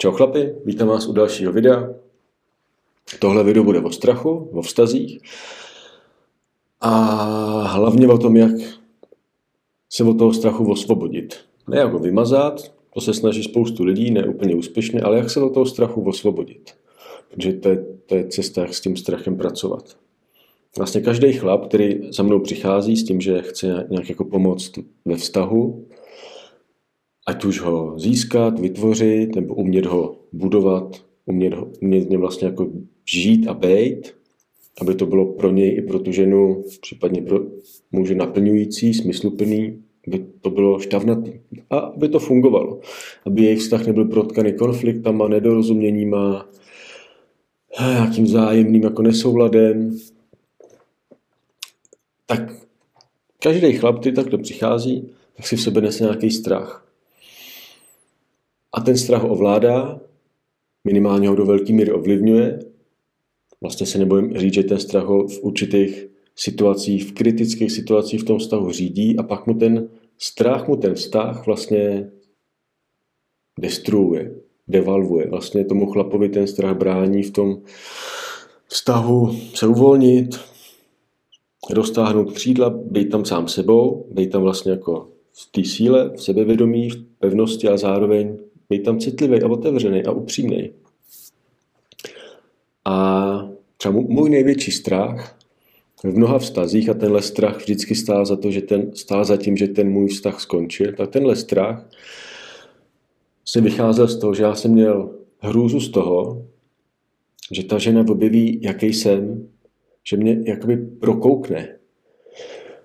Čau chlapi, vítám vás u dalšího videa. Tohle video bude o strachu, o vztazích a hlavně o tom, jak se od toho strachu osvobodit. Ne jak ho vymazat, to se snaží spoustu lidí, ne úplně úspěšně, ale jak se od toho strachu osvobodit. Protože to je, to je cesta, jak s tím strachem pracovat. Vlastně každý chlap, který za mnou přichází s tím, že chce nějak jako pomoct ve vztahu, ať už ho získat, vytvořit, nebo umět ho budovat, umět, ho, umět mě vlastně jako žít a být, aby to bylo pro něj i pro tu ženu, případně pro muže naplňující, smysluplný, aby to bylo štavnatý a aby to fungovalo. Aby jejich vztah nebyl protkaný konfliktama, nedorozuměníma, nějakým zájemným jako nesouladem. Tak každý chlap, který takhle přichází, tak si v sobě nese nějaký strach. A ten strach ovládá, minimálně ho do velké míry ovlivňuje. Vlastně se nebojím říct, že ten strach ho v určitých situacích, v kritických situacích v tom vztahu řídí a pak mu ten strach, mu ten vztah vlastně destruuje, devalvuje. Vlastně tomu chlapovi ten strach brání v tom vztahu se uvolnit, roztáhnout křídla, být tam sám sebou, být tam vlastně jako v té síle, v sebevědomí, v pevnosti a zároveň být tam citlivý a otevřený a upřímný. A třeba můj největší strach v mnoha vztazích a tenhle strach vždycky stál za to, že ten, stál za tím, že ten můj vztah skončil, tak tenhle strach se vycházel z toho, že já jsem měl hrůzu z toho, že ta žena objeví, jaký jsem, že mě jakoby prokoukne.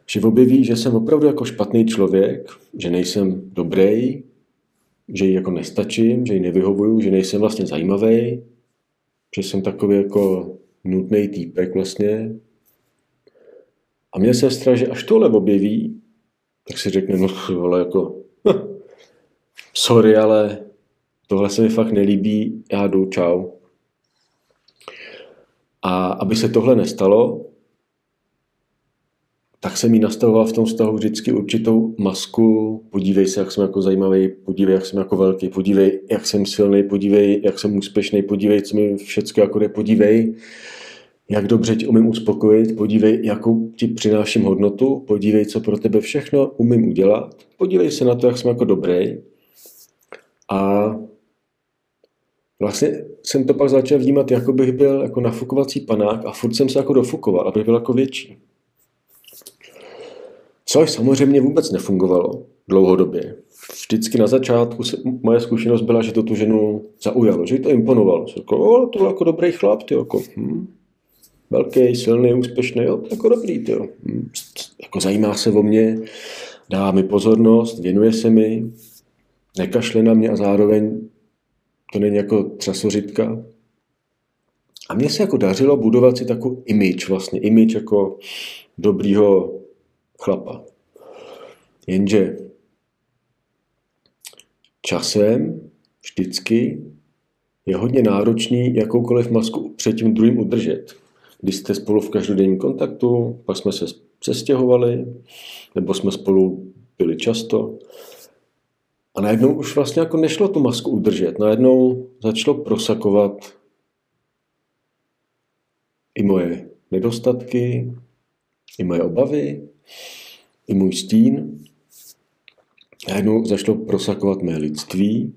Že objeví, že jsem opravdu jako špatný člověk, že nejsem dobrý, že jí jako nestačím, že jí nevyhovuju, že nejsem vlastně zajímavý, že jsem takový jako nutný týpek vlastně. A mě se strach, že až tohle objeví, tak si řekne, no ale jako, hm, sorry, ale tohle se mi fakt nelíbí, já jdu, čau. A aby se tohle nestalo, tak jsem jí nastavoval v tom vztahu vždycky určitou masku. Podívej se, jak jsem jako zajímavý, podívej, jak jsem jako velký, podívej, jak jsem silný, podívej, jak jsem úspěšný, podívej, co mi všechno jako jde, podívej, jak dobře tě umím uspokojit, podívej, jakou ti přináším hodnotu, podívej, co pro tebe všechno umím udělat, podívej se na to, jak jsem jako dobrý. A vlastně jsem to pak začal vnímat, jako bych byl jako nafukovací panák a furt jsem se jako dofukoval, abych byl jako větší. Což samozřejmě vůbec nefungovalo dlouhodobě. Vždycky na začátku se, moje zkušenost byla, že to tu ženu zaujalo, že jí to imponovalo. Že jako, o, to je jako dobrý chlap, ty jako, hm, velký, silný, úspěšný, jo, jako dobrý, ty hm, jako zajímá se o mě, dá mi pozornost, věnuje se mi, nekašle na mě a zároveň to není jako třasořitka. A mně se jako dařilo budovat si takový image, vlastně image jako dobrýho chlapa. Jenže časem vždycky je hodně náročný jakoukoliv masku před tím druhým udržet. Když jste spolu v každodenním kontaktu, pak jsme se přestěhovali, nebo jsme spolu byli často. A najednou už vlastně jako nešlo tu masku udržet. Najednou začalo prosakovat i moje nedostatky, i moje obavy, i můj stín. Najednou začalo prosakovat mé lidství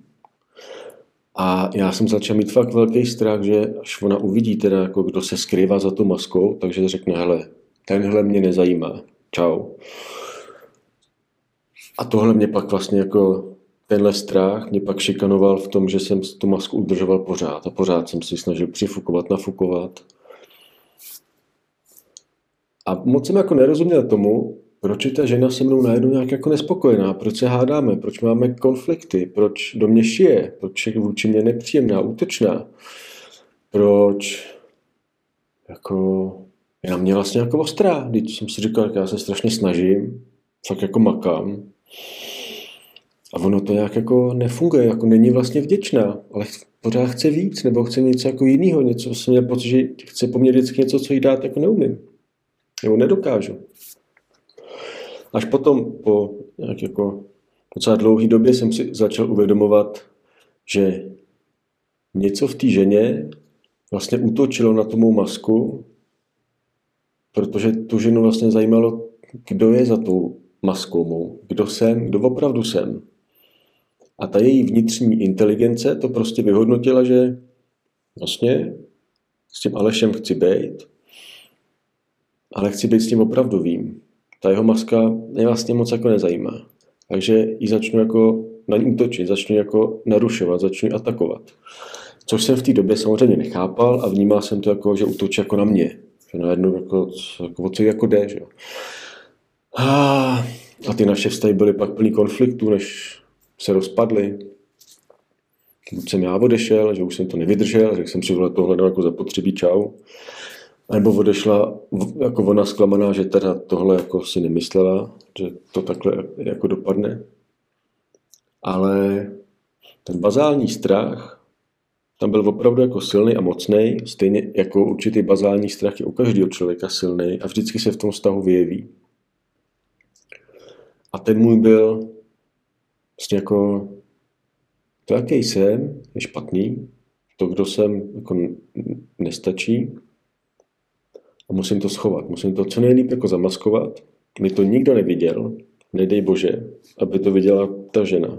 a já jsem začal mít fakt velký strach, že až ona uvidí teda, jako kdo se skrývá za tu maskou, takže řekne, hele, tenhle mě nezajímá, čau. A tohle mě pak vlastně jako tenhle strach mě pak šikanoval v tom, že jsem tu masku udržoval pořád a pořád jsem si snažil přifukovat, nafukovat. A moc jsem jako nerozuměl tomu, proč je ta žena se mnou najednou nějak jako nespokojená, proč se hádáme, proč máme konflikty, proč do mě šije, proč je vůči mě nepříjemná, útočná, proč jako je na mě vlastně jako ostrá. Když jsem si říkal, já se strašně snažím, fakt jako makám. A ono to nějak jako nefunguje, jako není vlastně vděčná, ale pořád chce víc, nebo chce něco jako jiného, něco, jsem měl pocit, že chce po mně vždycky něco, co jí dát, jako neumím. Nebo nedokážu. Až potom po nějak jako docela dlouhé době jsem si začal uvědomovat, že něco v té ženě vlastně útočilo na tu mou masku, protože tu ženu vlastně zajímalo, kdo je za tou maskou mou, kdo jsem, kdo opravdu jsem. A ta její vnitřní inteligence to prostě vyhodnotila, že vlastně s tím Alešem chci být, ale chci být s tím opravdovým. Ta jeho maska mě vlastně moc jako nezajímá. Takže ji začnu jako na ní útočit, začnu jako narušovat, začnu atakovat. Což jsem v té době samozřejmě nechápal a vnímal jsem to jako, že útočí jako na mě. Že najednou jako, jako o co jako jde, že jo. A ty naše vztahy byly pak plný konfliktů, než se rozpadly. Buď jsem já odešel, že už jsem to nevydržel, řekl jsem si, že tohle jako zapotřebí, čau. Nebo odešla jako ona zklamaná, že teda tohle jako si nemyslela, že to takhle jako dopadne. Ale ten bazální strach tam byl opravdu jako silný a mocný, stejně jako určitý bazální strach je u každého člověka silný a vždycky se v tom vztahu vyjeví. A ten můj byl vlastně jako to, jaký jsem, je špatný, to, kdo jsem, jako nestačí a musím to schovat. Musím to co nejlíp jako zamaskovat, mi to nikdo neviděl, nedej bože, aby to viděla ta žena,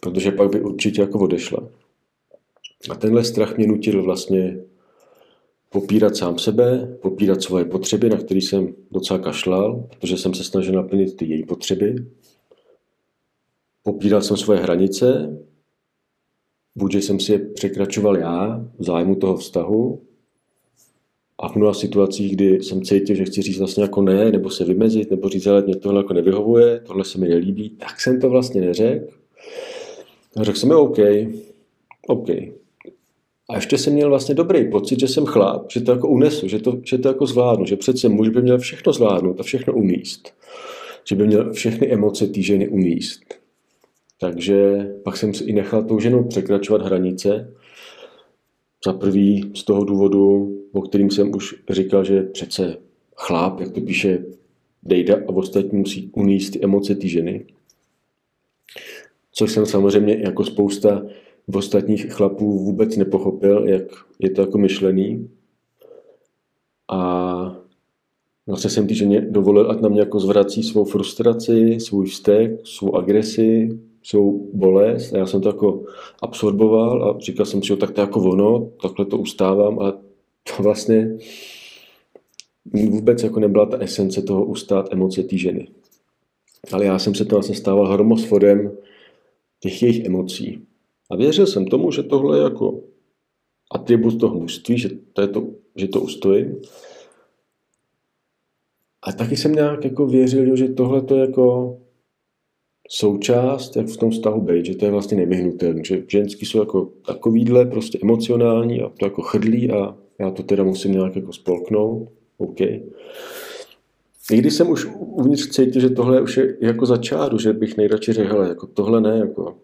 protože pak by určitě jako odešla. A tenhle strach mě nutil vlastně popírat sám sebe, popírat svoje potřeby, na které jsem docela kašlal, protože jsem se snažil naplnit ty její potřeby. Popíral jsem svoje hranice, buď jsem si je překračoval já v zájmu toho vztahu, a v mnoha situacích, kdy jsem cítil, že chci říct vlastně jako ne, nebo se vymezit, nebo říct, ale mě tohle jako nevyhovuje, tohle se mi nelíbí, tak jsem to vlastně neřekl. Řekl jsem, OK, OK, a ještě jsem měl vlastně dobrý pocit, že jsem chlap, že to jako unesu, že to, že to jako zvládnu, že přece muž by měl všechno zvládnout a všechno umíst. Že by měl všechny emoce té ženy umíst. Takže pak jsem si i nechal tou ženou překračovat hranice. Za prvý z toho důvodu, o kterým jsem už říkal, že přece chláp, jak to píše Dejda, a ostatní musí uníst ty emoce té ženy. Což jsem samozřejmě jako spousta v ostatních chlapů vůbec nepochopil, jak je to jako myšlený. A vlastně jsem ty ženě dovolil, ať na mě jako zvrací svou frustraci, svůj vztek, svou agresi, svou bolest. A já jsem to jako absorboval a říkal jsem si, jo, tak to je jako ono, takhle to ustávám a to vlastně vůbec jako nebyla ta esence toho ustát emoce té ženy. Ale já jsem se to vlastně stával hromosfodem těch jejich emocí. A věřil jsem tomu, že tohle je jako atribut toho mužství, že to, je to, že to ustojím. A taky jsem nějak jako věřil, že tohle to je jako součást, jak v tom vztahu být, že to je vlastně nevyhnutelné, že ženský jsou jako takovýhle, prostě emocionální a to jako chrlí a já to teda musím nějak jako spolknout, OK. I když jsem už uvnitř cítil, že tohle už je jako začáru, že bych nejradši řekl, jako tohle ne, jako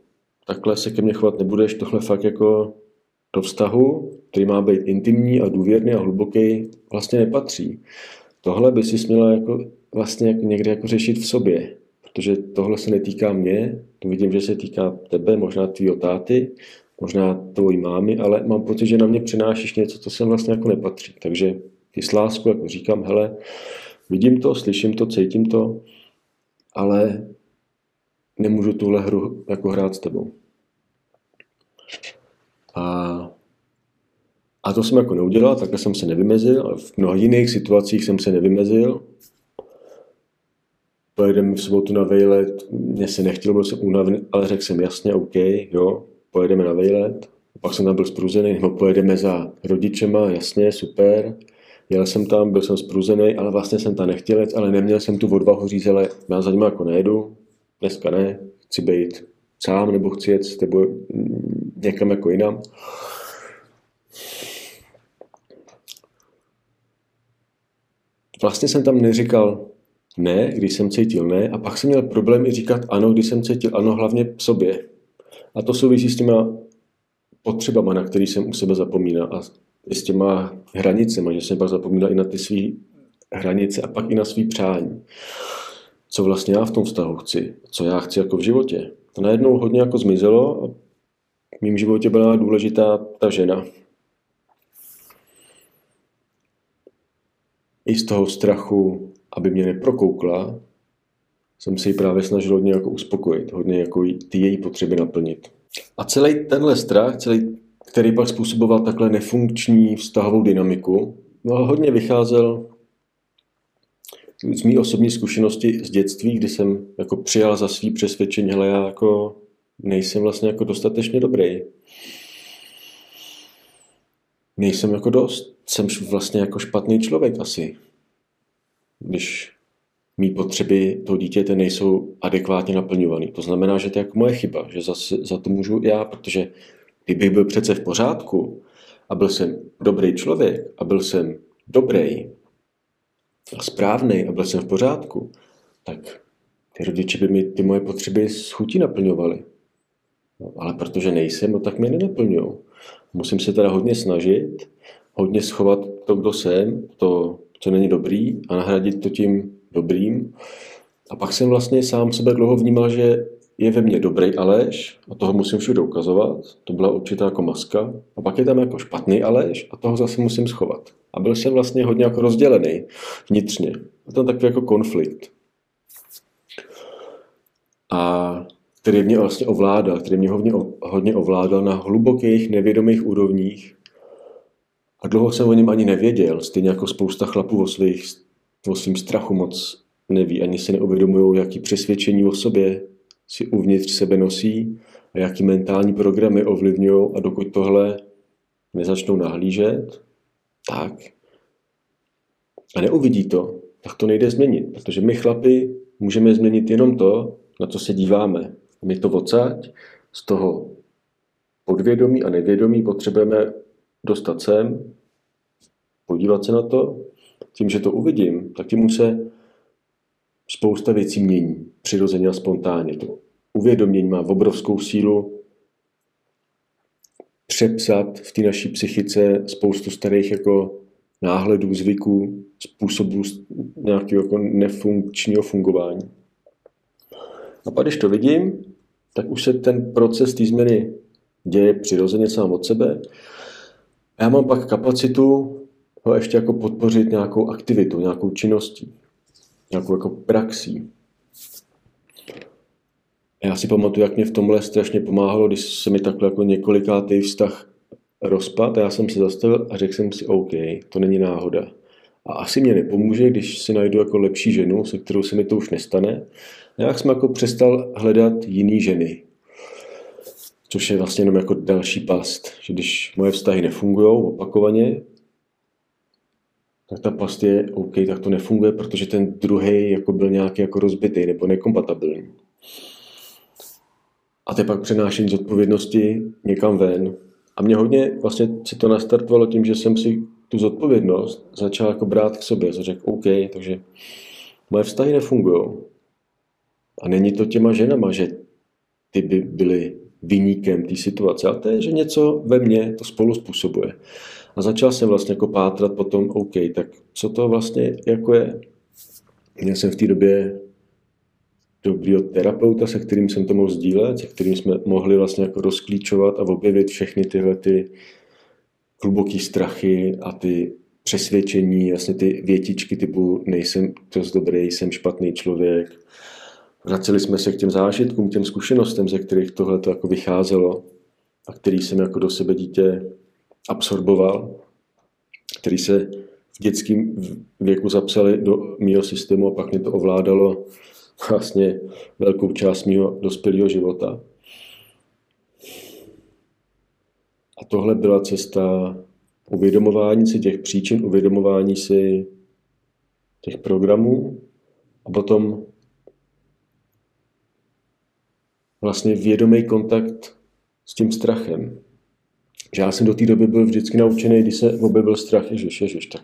takhle se ke mně chovat nebudeš, tohle fakt jako do vztahu, který má být intimní a důvěrný a hluboký, vlastně nepatří. Tohle by si měla jako vlastně jako někde jako řešit v sobě, protože tohle se netýká mě, to vidím, že se týká tebe, možná tvýho táty, možná tvojí mámy, ale mám pocit, že na mě přenášíš něco, co sem vlastně jako nepatří. Takže ty s láskou jako říkám, hele, vidím to, slyším to, cítím to, ale nemůžu tuhle hru jako hrát s tebou. A, a to jsem jako neudělal, takhle jsem se nevymezil, v mnoha jiných situacích jsem se nevymezil. Pojedeme v sobotu na vejlet, mně se nechtělo, byl jsem únavný, ale řekl jsem jasně, OK, jo, pojedeme na vejlet. Pak jsem tam byl spruzený, nebo pojedeme za rodičema, jasně, super. Jel jsem tam, byl jsem spruzený, ale vlastně jsem tam nechtěl jet, ale neměl jsem tu odvahu říct, ale já za jako nejedu, dneska ne, chci být sám nebo chci jet s tebou někam jako jinam. Vlastně jsem tam neříkal ne, když jsem cítil ne, a pak jsem měl problém i říkat ano, když jsem cítil ano, hlavně v sobě. A to souvisí s těma potřebama, na který jsem u sebe zapomínal a s těma hranicemi, že jsem pak zapomínal i na ty své hranice a pak i na svý přání co vlastně já v tom vztahu chci, co já chci jako v životě. To najednou hodně jako zmizelo a v mém životě byla důležitá ta žena. I z toho strachu, aby mě neprokoukla, jsem se ji právě snažil hodně jako uspokojit, hodně jako ty její potřeby naplnit. A celý tenhle strach, celý, který pak způsoboval takhle nefunkční vztahovou dynamiku, no, hodně vycházel z mý osobní zkušenosti z dětství, kdy jsem jako přijal za svý přesvědčení, ale já jako nejsem vlastně jako dostatečně dobrý. Nejsem jako dost. Jsem vlastně jako špatný člověk asi. Když mý potřeby toho dítěte nejsou adekvátně naplňované. To znamená, že to je jako moje chyba, že zase za to můžu já, protože kdybych byl přece v pořádku a byl jsem dobrý člověk a byl jsem dobrý a správný a byl jsem v pořádku, tak ty rodiče by mi ty moje potřeby s chutí naplňovali. No, ale protože nejsem, no tak mě nenaplňují. Musím se teda hodně snažit, hodně schovat to, kdo jsem, to, co není dobrý a nahradit to tím dobrým. A pak jsem vlastně sám sebe dlouho vnímal, že je ve mně dobrý Aleš a toho musím všude ukazovat. To byla určitá jako maska. A pak je tam jako špatný Aleš a toho zase musím schovat. A byl jsem vlastně hodně jako rozdělený vnitřně. A to takový jako konflikt. A který mě vlastně ovládal, který mě hodně, hodně ovládal na hlubokých nevědomých úrovních. A dlouho jsem o něm ani nevěděl, stejně jako spousta chlapů o, svých, o svým strachu moc neví, ani se neuvědomují, jaký přesvědčení o sobě si uvnitř sebe nosí a jaký mentální programy ovlivňují. A dokud tohle nezačnou nahlížet, tak a neuvidí to, tak to nejde změnit, protože my chlapi můžeme změnit jenom to, na co se díváme. My to odsaď z toho podvědomí a nevědomí potřebujeme dostat sem, podívat se na to, tím, že to uvidím, tak tím se spousta věcí mění, přirozeně a spontánně. To uvědomění má obrovskou sílu přepsat v té naší psychice spoustu starých jako náhledů, zvyků, způsobů nějakého jako nefunkčního fungování. A pak, když to vidím, tak už se ten proces té změny děje přirozeně sám od sebe. Já mám pak kapacitu ho ještě jako podpořit nějakou aktivitou, nějakou činností, nějakou jako praxí. Já si pamatuju, jak mě v tomhle strašně pomáhalo, když se mi takhle jako několikátý vztah rozpad a já jsem se zastavil a řekl jsem si, OK, to není náhoda. A asi mě nepomůže, když si najdu jako lepší ženu, se kterou se mi to už nestane. A já jsem jako přestal hledat jiný ženy. Což je vlastně jenom jako další past. Že když moje vztahy nefungují opakovaně, tak ta past je OK, tak to nefunguje, protože ten druhý jako byl nějaký jako rozbitý nebo nekompatibilní. A to pak přenášení zodpovědnosti někam ven. A mě hodně vlastně se to nastartovalo tím, že jsem si tu zodpovědnost začal jako brát k sobě. Řekl, OK, takže moje vztahy nefungují. A není to těma ženama, že ty by byly vyníkem té situace, ale to je, že něco ve mně to spolu způsobuje. A začal jsem vlastně jako pátrat potom, OK, tak co to vlastně jako je? Měl jsem v té době dobrýho terapeuta, se kterým jsem to mohl sdílet, se kterým jsme mohli vlastně jako rozklíčovat a objevit všechny tyhle ty hluboký strachy a ty přesvědčení, vlastně ty větičky typu nejsem dost dobrý, jsem špatný člověk. Vraceli jsme se k těm zážitkům, těm zkušenostem, ze kterých tohle to jako vycházelo a který jsem jako do sebe dítě absorboval, který se v dětském věku zapsali do mého systému a pak mě to ovládalo vlastně velkou část mého dospělého života. A tohle byla cesta uvědomování si těch příčin, uvědomování si těch programů a potom vlastně vědomý kontakt s tím strachem. Že já jsem do té doby byl vždycky naučený, když se objevil strach, ježiš, ježiš, tak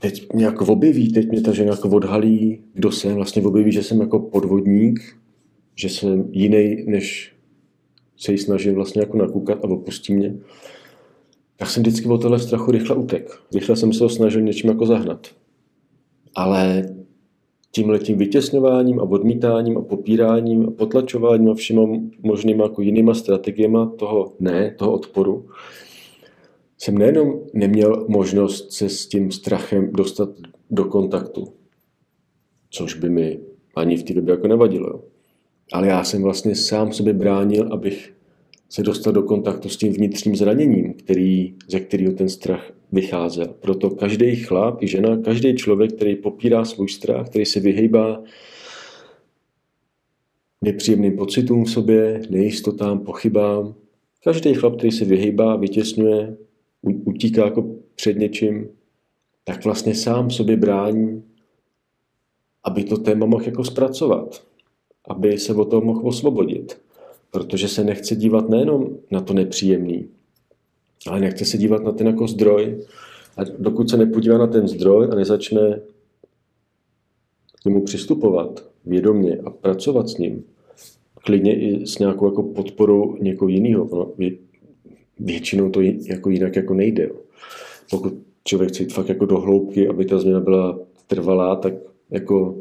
teď mě jako objeví, teď mě ta žena jako odhalí, kdo jsem, vlastně objeví, že jsem jako podvodník, že jsem jiný, než se jí snažím vlastně jako nakoukat a opustí mě. Tak jsem vždycky od tohle strachu rychle utek. Rychle jsem se ho snažil něčím jako zahnat. Ale tím letím vytěsňováním a odmítáním a popíráním a potlačováním a všema možnýma jako jinýma strategiemi toho ne, toho odporu, jsem nejenom neměl možnost se s tím strachem dostat do kontaktu, což by mi ani v té době jako nevadilo. Ale já jsem vlastně sám sobě bránil, abych se dostal do kontaktu s tím vnitřním zraněním, který, ze kterého ten strach vycházel. Proto každý chlap i žena, každý člověk, který popírá svůj strach, který se vyhejbá nepříjemným pocitům v sobě, nejistotám, pochybám, každý chlap, který se vyhejbá, vytěsňuje, utíká jako před něčím, tak vlastně sám sobě brání, aby to téma mohl jako zpracovat, aby se o toho mohl osvobodit, protože se nechce dívat nejenom na to nepříjemný, ale nechce se dívat na ten jako zdroj. A dokud se nepodívá na ten zdroj a nezačne k němu přistupovat vědomě a pracovat s ním, klidně i s nějakou jako podporou někoho jiného. No, většinou to jako jinak jako nejde. Pokud člověk chce jít fakt jako do hloubky, aby ta změna byla trvalá, tak jako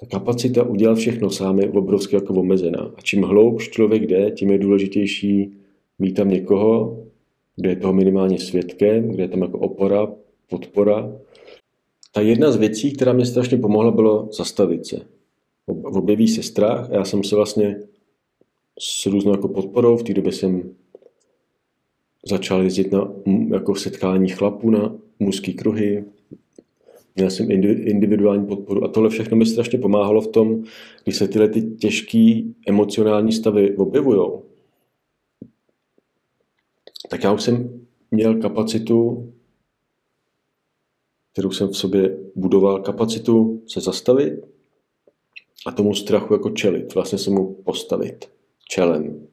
ta kapacita udělat všechno sám je obrovsky jako omezená. A čím hloubš člověk jde, tím je důležitější mít tam někoho, kde je toho minimálně svědkem, kde je tam jako opora, podpora. Ta jedna z věcí, která mě strašně pomohla, bylo zastavit se. Objeví se strach a já jsem se vlastně s různou jako podporou, v té době jsem začal jezdit na jako setkání chlapů na mužské kruhy, měl jsem individuální podporu a tohle všechno mi strašně pomáhalo v tom, když se tyhle ty těžké emocionální stavy objevují, tak já už jsem měl kapacitu, kterou jsem v sobě budoval, kapacitu se zastavit a tomu strachu jako čelit, vlastně se mu postavit čelem.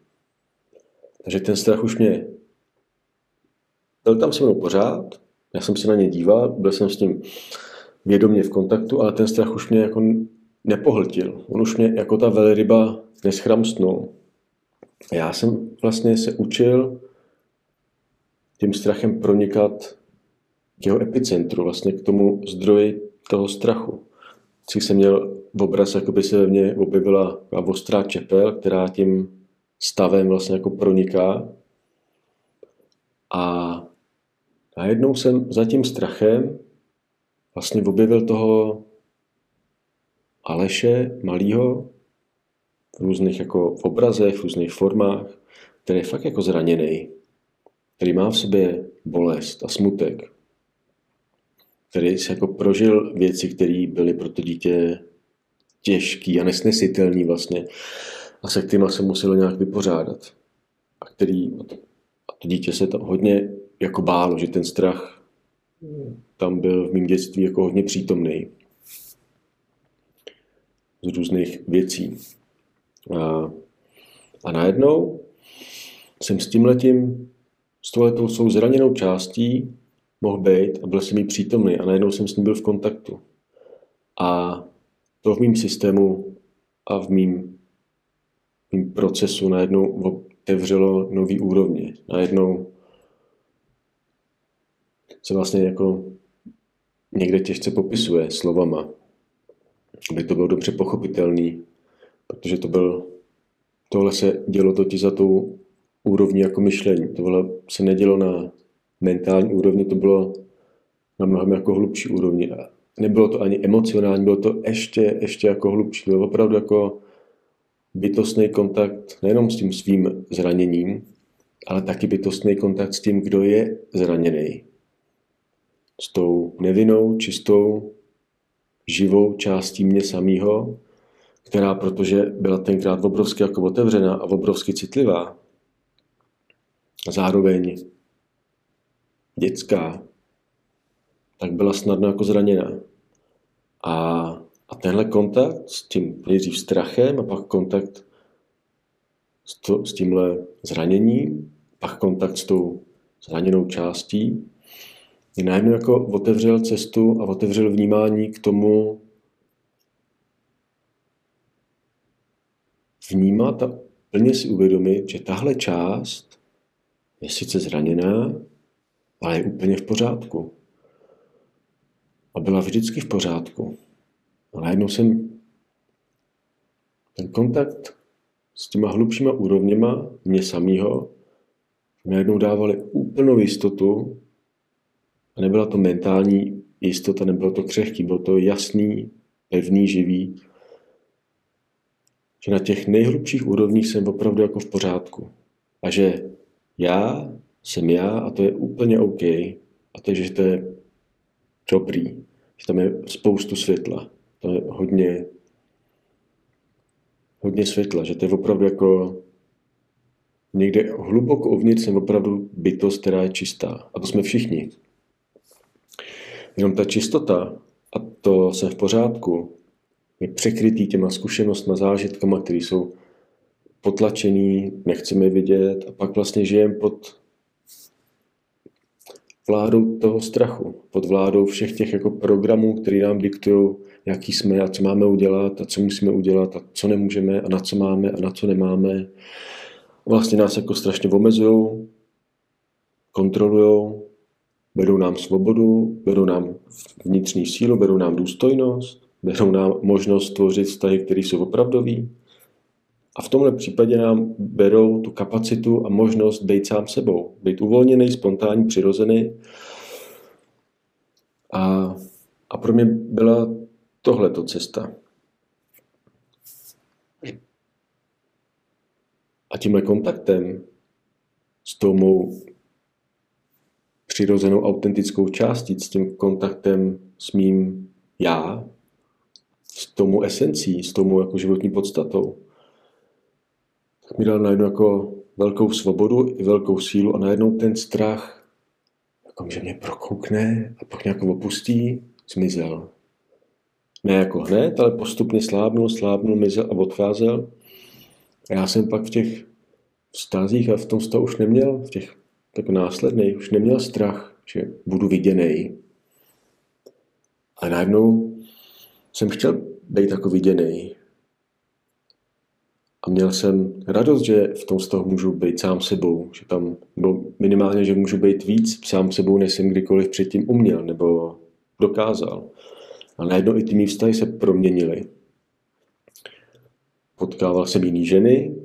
Takže ten strach už mě byl tam se mnou pořád, já jsem se na ně díval, byl jsem s ním vědomě v kontaktu, ale ten strach už mě jako nepohltil. On už mě jako ta velryba neschramstnul. Já jsem vlastně se učil tím strachem pronikat k jeho epicentru, vlastně k tomu zdroji toho strachu. Vždycky jsem měl v obraz, jako by se ve mně objevila ostrá čepel, která tím stavem vlastně jako proniká. A najednou jsem za tím strachem vlastně objevil toho Aleše malýho v různých jako obrazech, v různých formách, který je fakt jako zraněný který má v sobě bolest a smutek, který se jako prožil věci, které byly pro to dítě těžký a nesnesitelný vlastně a se kterými se muselo nějak vypořádat. A, který, a to, a to dítě se tam hodně jako bálo, že ten strach tam byl v mém dětství jako hodně přítomný z různých věcí. A, a najednou jsem s tím letím s tohletou svou zraněnou částí mohl být a byl jsem jí přítomný a najednou jsem s ním byl v kontaktu. A to v mém systému a v mém, mým procesu najednou otevřelo nový úrovně. Najednou se vlastně jako někde těžce popisuje slovama, aby to bylo dobře pochopitelný, protože to byl, tohle se dělo totiž za tou úrovni jako myšlení. To bylo, se nedělo na mentální úrovni, to bylo na mnohem jako hlubší úrovni. A nebylo to ani emocionální, bylo to ještě, ještě jako hlubší. Bylo opravdu jako bytostný kontakt nejenom s tím svým zraněním, ale taky bytostný kontakt s tím, kdo je zraněný. S tou nevinnou, čistou, živou částí mě samého, která, protože byla tenkrát obrovsky jako otevřená a obrovsky citlivá, zároveň dětská, tak byla snadno jako zraněná. A, a tenhle kontakt s tím nejdřív strachem a pak kontakt s, to, s tímhle zraněním, pak kontakt s tou zraněnou částí, je najednou jako otevřel cestu a otevřel vnímání k tomu vnímat a plně si uvědomit, že tahle část je sice zraněná, ale je úplně v pořádku. A byla vždycky v pořádku. A najednou jsem ten kontakt s těma hlubšíma úrovněma mě samýho najednou dávali úplnou jistotu a nebyla to mentální jistota, nebylo to křehký, bylo to jasný, pevný, živý. Že na těch nejhlubších úrovních jsem opravdu jako v pořádku. A že já jsem já a to je úplně OK. A to je, že to je dobrý. Že tam je spoustu světla. To je hodně, hodně světla, že to je opravdu jako někde hluboko uvnitř jsem opravdu bytost, která je čistá. A to jsme všichni. Jenom ta čistota a to jsem v pořádku je překrytý těma zkušenostmi, zážitkama, které jsou potlačený, nechceme vidět a pak vlastně žijeme pod vládou toho strachu, pod vládou všech těch jako programů, které nám diktují, jaký jsme a co máme udělat a co musíme udělat a co nemůžeme a na co máme a na co nemáme. Vlastně nás jako strašně omezují, kontrolují, berou nám svobodu, berou nám vnitřní sílu, berou nám důstojnost, berou nám možnost tvořit vztahy, které jsou opravdový. A v tomhle případě nám berou tu kapacitu a možnost být sám sebou, být uvolněný, spontánní, přirozený. A, a pro mě byla tohleto cesta. A tímhle kontaktem s tou mou přirozenou autentickou částí, s tím kontaktem s mým já, s tomu esencí, s tomu jako životní podstatou, tak mi dal najednou jako velkou svobodu i velkou sílu a najednou ten strach, jako že mě prokoukne a pak nějak opustí, zmizel. Ne jako hned, ale postupně slábnul, slábnul, mizel a odcházel. A já jsem pak v těch vztazích a v tom stavu už neměl, v těch tak následných, už neměl strach, že budu viděný. A najednou jsem chtěl být jako viděný. A měl jsem radost, že v tom stavu můžu být sám sebou, že tam, nebo minimálně, že můžu být víc sám sebou, než jsem kdykoliv předtím uměl nebo dokázal. A najednou i ty mý vztahy se proměnily. Potkával jsem jiný ženy,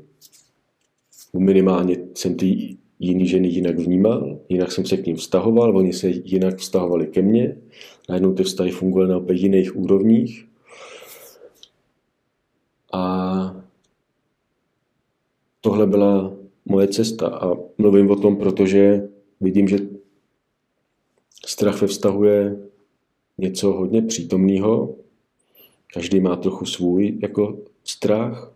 minimálně jsem ty jiný ženy jinak vnímal, jinak jsem se k ním vztahoval, oni se jinak vztahovali ke mně, najednou ty vztahy fungovaly na úplně jiných úrovních. A tohle byla moje cesta a mluvím o tom, protože vidím, že strach ve vztahu je něco hodně přítomného. Každý má trochu svůj jako strach.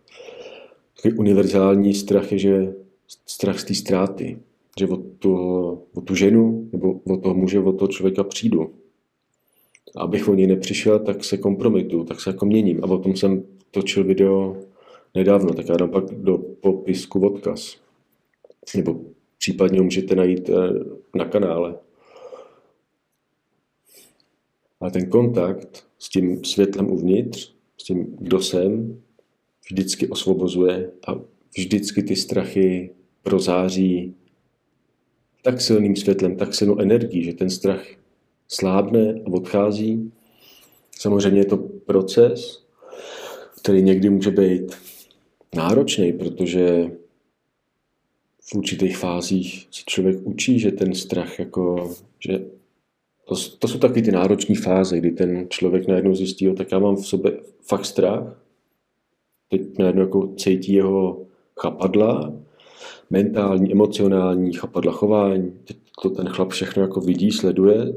Takový univerzální strach je, že strach z té ztráty. Že o, tu, o tu ženu nebo o toho muže, o toho člověka přijdu. Abych o něj nepřišel, tak se kompromitu, tak se jako měním. A o tom jsem točil video nedávno, tak já dám pak do popisku odkaz. Nebo případně ho můžete najít eh, na kanále. A ten kontakt s tím světlem uvnitř, s tím, kdo jsem, vždycky osvobozuje a vždycky ty strachy prozáří tak silným světlem, tak silnou energií, že ten strach slábne a odchází. Samozřejmě je to proces, který někdy může být náročný, protože v určitých fázích se člověk učí, že ten strach jako, že to, to jsou taky ty náročné fáze, kdy ten člověk najednou zjistí, jo, tak já mám v sobě fakt strach, teď najednou jako cítí jeho chapadla, mentální, emocionální, chapadla chování. Teď to ten chlap všechno jako vidí, sleduje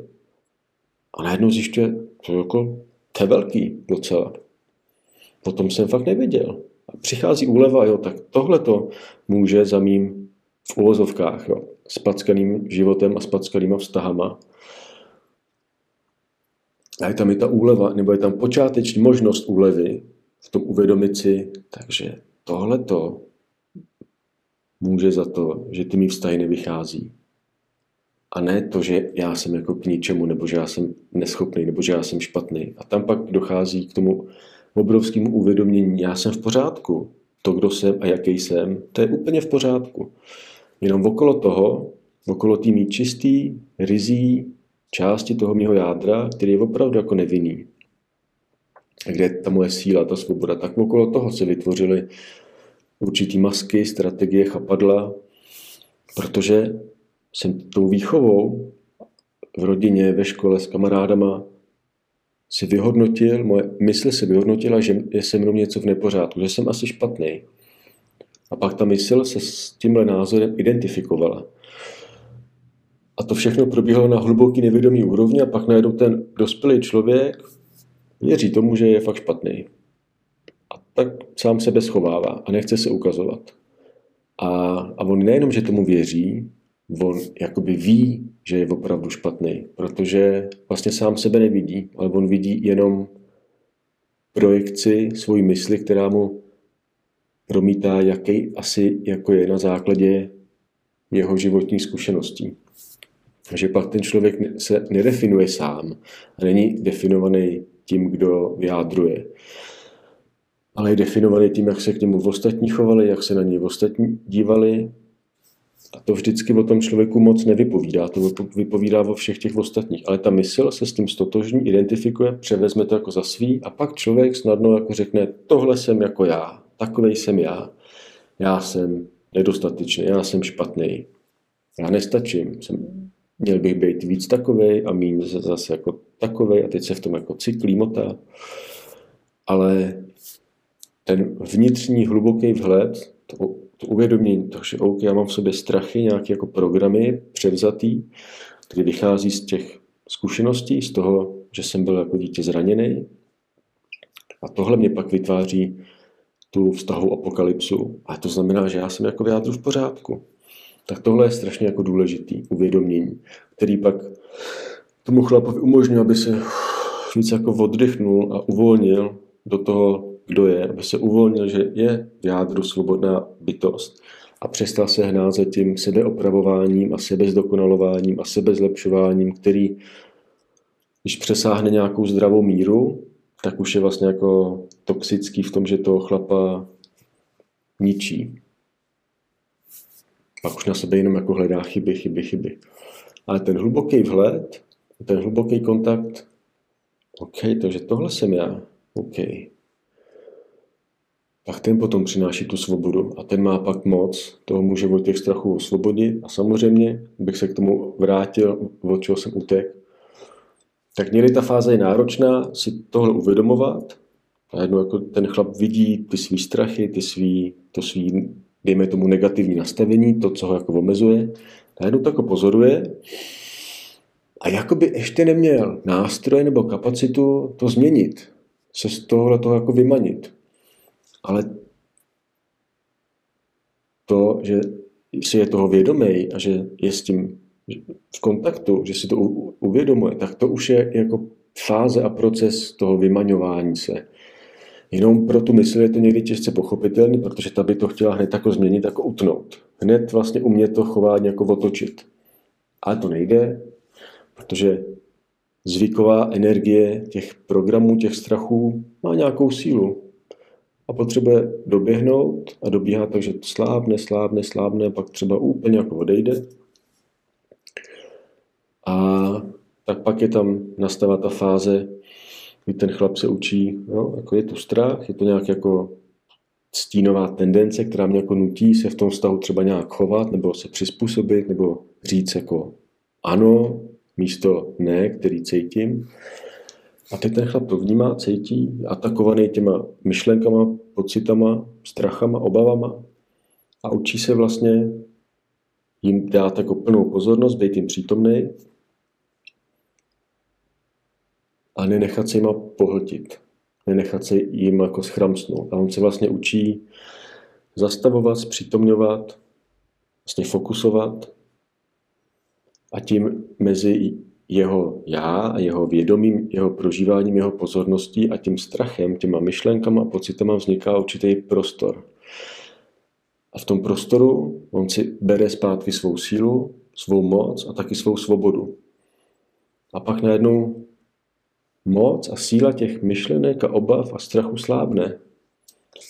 a najednou zjišťuje, to, jako, to je velký docela. Potom jsem fakt neviděl. Přichází úleva, jo, tak tohle to může za mým v uvozovkách, jo, spackaným životem a spackanýma vztahama. A je tam i ta úleva, nebo je tam počáteční možnost úlevy v tom uvědomit si, takže tohle to může za to, že ty mý vztahy nevychází. A ne to, že já jsem jako k ničemu, nebo že já jsem neschopný, nebo že já jsem špatný. A tam pak dochází k tomu obrovskému uvědomění, já jsem v pořádku. To, kdo jsem a jaký jsem, to je úplně v pořádku. Jenom okolo toho, okolo té mý čistý, rizí části toho mého jádra, který je opravdu jako nevinný. kde je ta moje síla, ta svoboda, tak okolo toho se vytvořily určitý masky, strategie, chapadla, protože jsem tou výchovou v rodině, ve škole s kamarádama si vyhodnotil, moje mysl si vyhodnotila, že je se mnou něco v nepořádku, že jsem asi špatný. A pak ta mysl se s tímhle názorem identifikovala. A to všechno probíhalo na hluboký nevědomý úrovni a pak najednou ten dospělý člověk věří tomu, že je fakt špatný. A tak sám sebe schovává a nechce se ukazovat. A, a on nejenom, že tomu věří, on jakoby ví, že je opravdu špatný, protože vlastně sám sebe nevidí, ale on vidí jenom projekci svojí mysli, která mu promítá, jaký asi jako je na základě jeho životních zkušeností. Takže pak ten člověk se nedefinuje sám a není definovaný tím, kdo vyjádruje, ale je definovaný tím, jak se k němu v ostatní chovali, jak se na něj ostatní dívali. A to vždycky o tom člověku moc nevypovídá, to vypovídá o všech těch ostatních. Ale ta mysl se s tím stotožní, identifikuje, převezme to jako za svý a pak člověk snadno jako řekne, tohle jsem jako já, takovej jsem já, já jsem nedostatečný, já jsem špatný, já nestačím, jsem, měl bych být víc takovej a míň zase jako takovej a teď se v tom jako cyklí, motá. Ale ten vnitřní hluboký vhled, to, to uvědomění, takže OK, já mám v sobě strachy, nějaké jako programy převzatý, který vychází z těch zkušeností, z toho, že jsem byl jako dítě zraněný. A tohle mě pak vytváří tu vztahu apokalypsu. A to znamená, že já jsem jako vyjádru v pořádku. Tak tohle je strašně jako důležitý uvědomění, který pak tomu chlapovi umožňuje, aby se víc jako oddychnul a uvolnil do toho, kdo je, aby se uvolnil, že je v jádru svobodná bytost a přestal se hnát za tím sebeopravováním a sebezdokonalováním a sebezlepšováním, který, když přesáhne nějakou zdravou míru, tak už je vlastně jako toxický v tom, že toho chlapa ničí. Pak už na sebe jenom jako hledá chyby, chyby, chyby. Ale ten hluboký vhled, ten hluboký kontakt, OK, takže tohle jsem já, OK. Tak ten potom přináší tu svobodu a ten má pak moc, toho může od těch strachů osvobodit a samozřejmě, bych se k tomu vrátil, od čeho jsem utek, tak někdy ta fáze je náročná si tohle uvědomovat. A jednou jako ten chlap vidí ty svý strachy, ty svý, to svý, dejme tomu negativní nastavení, to, co ho jako omezuje. A jednou to jako pozoruje a jakoby ještě neměl nástroje nebo kapacitu to změnit, se z tohohle toho jako vymanit. Ale to, že si je toho vědomý a že je s tím v kontaktu, že si to uvědomuje, tak to už je jako fáze a proces toho vymaňování se. Jenom pro tu mysl je to někdy těžce pochopitelný, protože ta by to chtěla hned jako změnit, jako utnout. Hned vlastně umět to chování jako otočit. Ale to nejde, protože zvyková energie těch programů, těch strachů má nějakou sílu a potřebuje doběhnout a dobíhá tak, že to slábne, slábne, slábne pak třeba úplně jako odejde a tak pak je tam nastává ta fáze, kdy ten chlap se učí, no, jako je tu strach, je to nějak jako stínová tendence, která mě jako nutí se v tom vztahu třeba nějak chovat, nebo se přizpůsobit, nebo říct jako ano, místo ne, který cítím. A teď ten chlap to vnímá, cítí, atakovaný těma myšlenkama, pocitama, strachama, obavama a učí se vlastně jim dát jako plnou pozornost, být jim přítomný a nenechat se jima pohltit. Nenechat se jim jako schramsnout. A on se vlastně učí zastavovat, zpřítomňovat, vlastně fokusovat a tím mezi jeho já a jeho vědomím, jeho prožíváním, jeho pozorností a tím strachem, těma myšlenkama a pocitama vzniká určitý prostor. A v tom prostoru on si bere zpátky svou sílu, svou moc a taky svou svobodu. A pak najednou moc a síla těch myšlenek a obav a strachu slábne.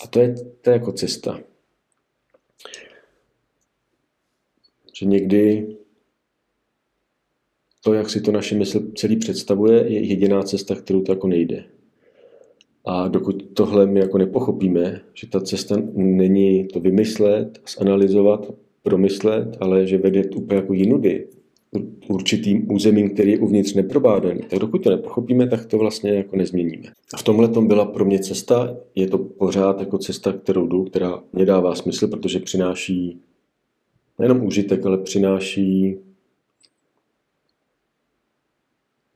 A to je, to je jako cesta. Že někdy to, jak si to naše mysl celý představuje, je jediná cesta, kterou to jako nejde. A dokud tohle my jako nepochopíme, že ta cesta není to vymyslet, zanalizovat, promyslet, ale že vede úplně jako jinudy, určitým územím, který je uvnitř neprobádaný. Tak dokud to nepochopíme, tak to vlastně jako nezměníme. A v tomhle tom byla pro mě cesta, je to pořád jako cesta, kterou jdu, která mě dává smysl, protože přináší nejenom užitek, ale přináší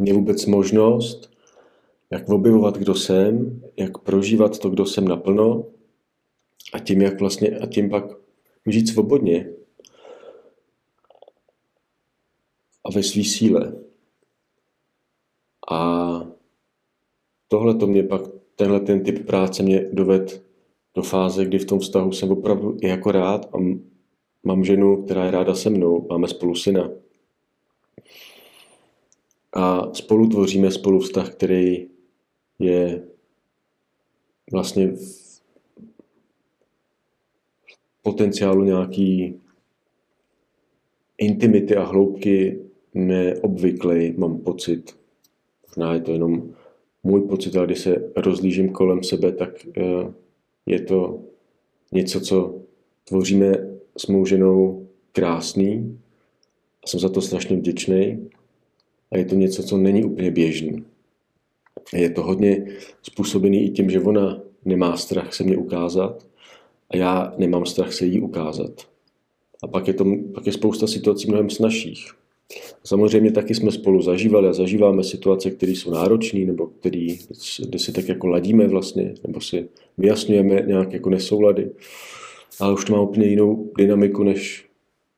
mě vůbec možnost, jak objevovat, kdo jsem, jak prožívat to, kdo jsem naplno a tím, jak vlastně, a tím pak žít svobodně a ve své síle. A tohle to mě pak, tenhle ten typ práce mě doved do fáze, kdy v tom vztahu jsem opravdu i jako rád a mám ženu, která je ráda se mnou, máme spolu syna. A spolu tvoříme spolu vztah, který je vlastně v potenciálu nějaký intimity a hloubky neobvyklý, mám pocit. Možná je to jenom můj pocit, ale když se rozlížím kolem sebe, tak eh, je to něco, co tvoříme s mou ženou krásný jsem za to strašně vděčný. A je to něco, co není úplně běžný. Je to hodně způsobený i tím, že ona nemá strach se mě ukázat a já nemám strach se jí ukázat. A pak je, to, pak je spousta situací mnohem snažších. Samozřejmě taky jsme spolu zažívali a zažíváme situace, které jsou náročné, nebo který, kde si tak jako ladíme vlastně, nebo si vyjasňujeme nějaké jako nesoulady. Ale už to má úplně jinou dynamiku, než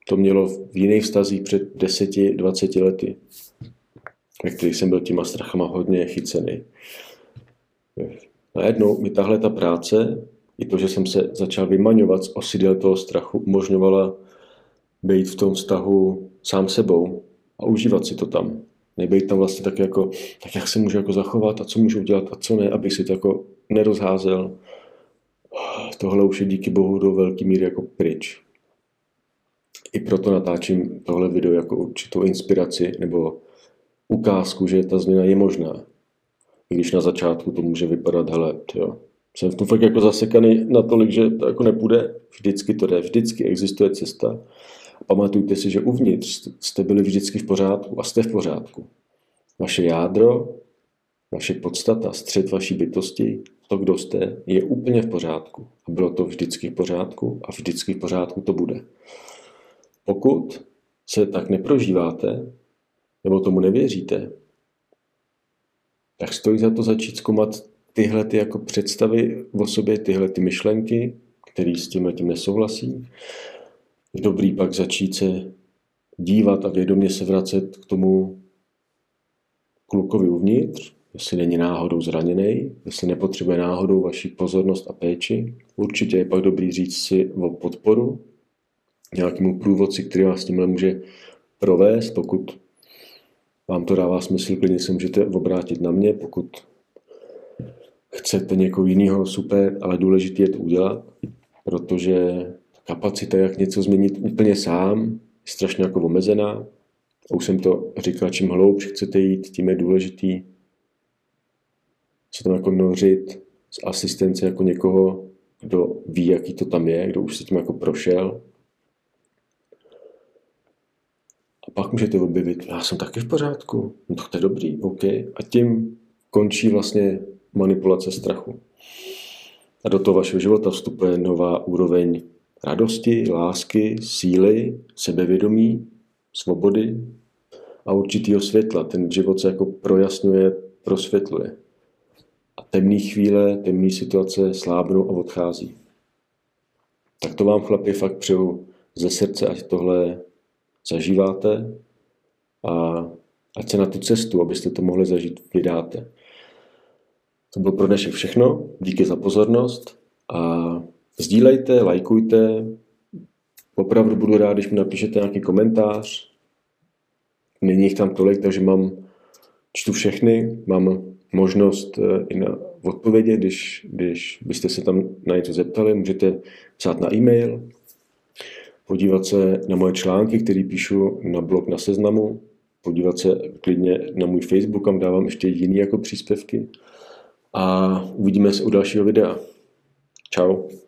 to mělo v jiných vztazích před 10-20 lety ve kterých jsem byl těma strachama hodně chycený. Najednou mi tahle ta práce, i to, že jsem se začal vymaňovat z osidel toho strachu, umožňovala být v tom vztahu sám sebou a užívat si to tam. Nebejt tam vlastně tak jako, tak jak se můžu jako zachovat a co můžu udělat a co ne, abych si to jako nerozházel. Tohle už je díky bohu do velký míry jako pryč. I proto natáčím tohle video jako určitou inspiraci nebo ukázku, že ta změna je možná. I když na začátku to může vypadat, hele, jo, jsem v tom fakt jako zasekaný natolik, že to jako nepůjde. Vždycky to jde, vždycky existuje cesta. Pamatujte si, že uvnitř jste byli vždycky v pořádku a jste v pořádku. Vaše jádro, vaše podstata, střed vaší bytosti, to, kdo jste, je úplně v pořádku. A bylo to vždycky v pořádku a vždycky v pořádku to bude. Pokud se tak neprožíváte, nebo tomu nevěříte, tak stojí za to začít zkoumat tyhle ty jako představy o sobě, tyhle ty myšlenky, které s tím tím nesouhlasí. Je dobrý pak začít se dívat a vědomě se vracet k tomu klukovi uvnitř, jestli není náhodou zraněný, jestli nepotřebuje náhodou vaši pozornost a péči. Určitě je pak dobrý říct si o podporu nějakému průvodci, který vás tímhle může provést, pokud vám to dává smysl, klidně se můžete obrátit na mě, pokud chcete někoho jiného, super, ale důležité je to udělat, protože kapacita, jak něco změnit úplně sám, je strašně jako omezená. Už jsem to říkal, čím hloubš chcete jít, tím je důležitý se tam jako nořit z asistence jako někoho, kdo ví, jaký to tam je, kdo už se tím jako prošel, A pak můžete objevit, já jsem taky v pořádku, no to je dobrý, OK. A tím končí vlastně manipulace strachu. A do toho vašeho života vstupuje nová úroveň radosti, lásky, síly, sebevědomí, svobody a určitýho světla. Ten život se jako projasňuje, prosvětluje. A temné chvíle, temné situace slábnou a odchází. Tak to vám chlapi fakt přeju ze srdce, ať tohle zažíváte a ať se na tu cestu, abyste to mohli zažít, vydáte. To bylo pro dnešek všechno. Díky za pozornost a sdílejte, lajkujte. Opravdu budu rád, když mi napíšete nějaký komentář. Není jich tam tolik, takže mám, čtu všechny, mám možnost eh, i na odpovědi, když, když byste se tam na něco zeptali, můžete psát na e-mail podívat se na moje články, které píšu na blog na seznamu, podívat se klidně na můj Facebook, kam dávám ještě jiný jako příspěvky. a uvidíme se u dalšího videa. Ciao.